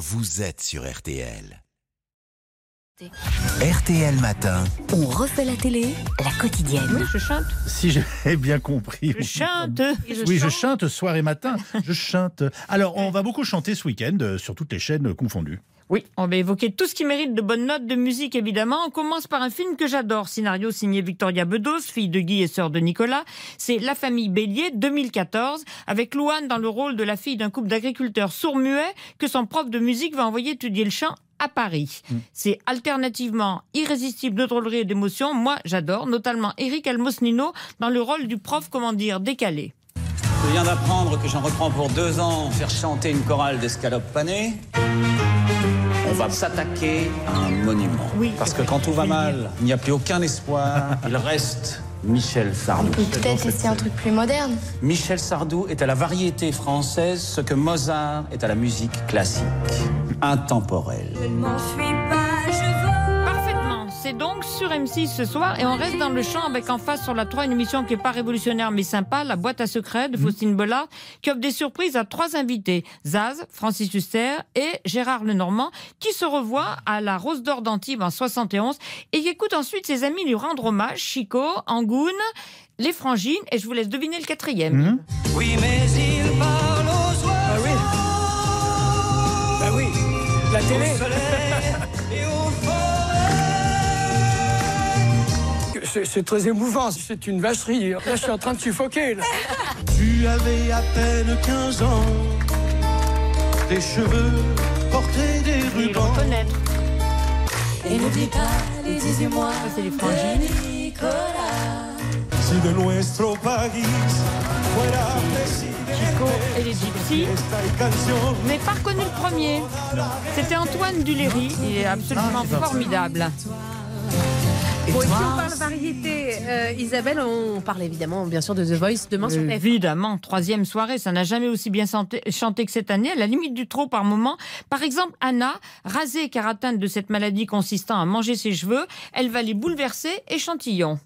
vous êtes sur RTL. RTL Matin. On refait la télé, la quotidienne. Je chante. Si j'ai bien compris. Je chante. Oui, je chante soir et matin. Je chante. Alors, on va beaucoup chanter ce week-end euh, sur toutes les chaînes confondues. Oui, on va évoquer tout ce qui mérite de bonnes notes de musique, évidemment. On commence par un film que j'adore. Scénario signé Victoria Bedos, fille de Guy et sœur de Nicolas. C'est La famille Bélier, 2014, avec Louane dans le rôle de la fille d'un couple d'agriculteurs sourds-muets que son prof de musique va envoyer étudier le chant à Paris. C'est alternativement irrésistible de drôlerie et d'émotion. Moi, j'adore, notamment Eric Almosnino dans le rôle du prof, comment dire, décalé. Je viens d'apprendre que j'en reprends pour deux ans faire chanter une chorale d'escalopes panées. On va s'attaquer à un monument. Oui. Parce que quand tout va mal, il n'y a plus aucun espoir. Il reste Michel Sardou. Ou peut-être essayer un truc plus moderne. Michel Sardou est à la variété française ce que Mozart est à la musique classique. Intemporel. Parfaitement. C'est donc sur M6 ce soir et on reste dans le champ avec en face sur la 3 une émission qui est pas révolutionnaire mais sympa, La boîte à secrets de Faustine Bollard, qui offre des surprises à trois invités, Zaz, Francis Huster et Gérard Lenormand, qui se revoient à la Rose d'Or d'Antibes en 71 et qui écoutent ensuite ses amis lui rendre hommage, Chico, Angoune, les Frangines et je vous laisse deviner le quatrième. Oui, mais il parle aux oiseaux. Bah oui, la télé. C'est très émouvant, c'est une vacherie. Là, je suis en train de suffoquer. là. Tu avais à peine 15 ans, tes cheveux portaient des rubans. Et n'oublie pas les 18 mois. C'est les. Si de nuestro país fuera Chico et les Gypsies. n'avez pas reconnu le premier. C'était Antoine Duléry. Il est absolument formidable. Bon, et si on parle variété, euh, Isabelle, on parle évidemment bien sûr de The Voice demain sur TF1. Évidemment, troisième soirée, ça n'a jamais aussi bien chanté, chanté que cette année, à la limite du trop par moment. Par exemple, Anna, rasée car atteinte de cette maladie consistant à manger ses cheveux, elle va les bouleverser, échantillon.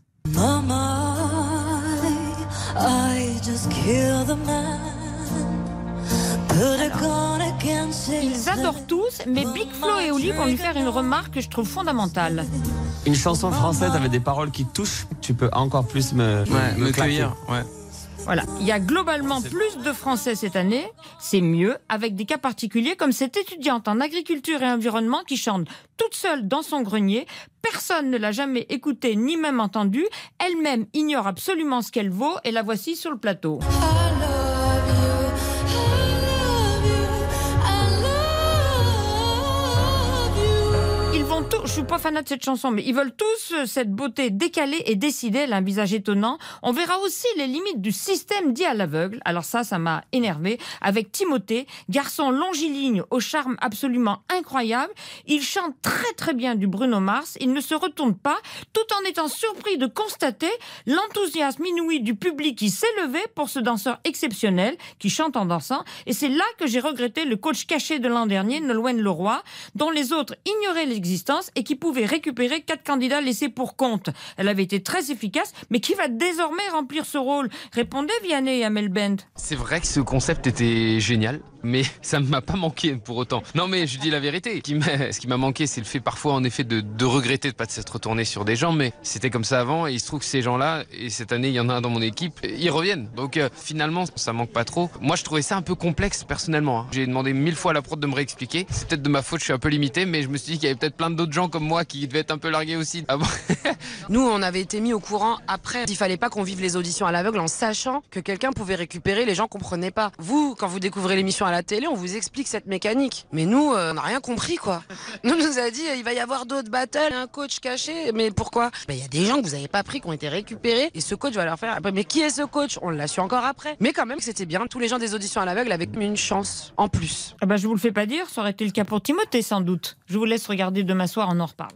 Ils adorent tous, mais Big Flo et Oli vont lui faire une remarque que je trouve fondamentale. Une chanson française avec des paroles qui touchent, tu peux encore plus me, me, claquer. Voilà, il y a globalement plus de Français cette année, c'est mieux, avec des cas particuliers comme cette étudiante en agriculture et environnement qui chante toute seule dans son grenier. Personne ne l'a jamais écoutée ni même entendue. Elle-même ignore absolument ce qu'elle vaut et la voici sur le plateau. Suis pas fanat de cette chanson, mais ils veulent tous euh, cette beauté décalée et décidée, elle a un visage étonnant. On verra aussi les limites du système dit à l'aveugle. Alors ça, ça m'a énervé. Avec Timothée, garçon longiligne au charme absolument incroyable. Il chante très très bien du Bruno Mars. Il ne se retourne pas, tout en étant surpris de constater l'enthousiasme inouï du public qui s'est levé pour ce danseur exceptionnel qui chante en dansant. Et c'est là que j'ai regretté le coach caché de l'an dernier, Nolwenn Leroy, dont les autres ignoraient l'existence et qui pouvait récupérer quatre candidats laissés pour compte. Elle avait été très efficace, mais qui va désormais remplir ce rôle Répondez Vianney et Amel Bent. C'est vrai que ce concept était génial, mais ça ne m'a pas manqué pour autant. Non mais je dis la vérité. Ce qui m'a- manqué, c'est le fait parfois en effet de, regretter de pas s'être retourné sur des gens, mais c'était comme ça avant et il se trouve que ces gens-là, et cette année il y en a un dans mon équipe, ils reviennent. Donc euh, finalement ça manque pas trop. Moi je trouvais ça un peu complexe personnellement. hein. J'ai demandé mille fois à la prod de me réexpliquer. C'est peut-être de ma faute, je suis un peu limité, mais je me suis dit qu'il y avait peut-être plein d'autres gens comme moi qui devaient être un peu largués aussi. Nous, on avait été mis au courant après. Il fallait pas qu'on vive les auditions à l'aveugle en sachant que quelqu'un pouvait récupérer les gens qu'on prenait pas. Vous, quand vous découvrez l'émission à la télé, on vous explique cette mécanique. Mais nous, euh, on n'a rien compris, quoi. Nous, on nous a dit, il va y avoir d'autres battles, un coach caché. Mais pourquoi? Ben, Il y a des gens que vous avez pas pris, qui ont été récupérés, et ce coach va leur faire. Mais qui est ce coach? On l'a su encore après. Mais quand même, c'était bien. Tous les gens des auditions à l'aveugle avaient une chance en plus. Ah ben, je vous le fais pas dire, ça aurait été le cas pour Timothée sans doute. Je vous laisse regarder demain soir, on en reparle.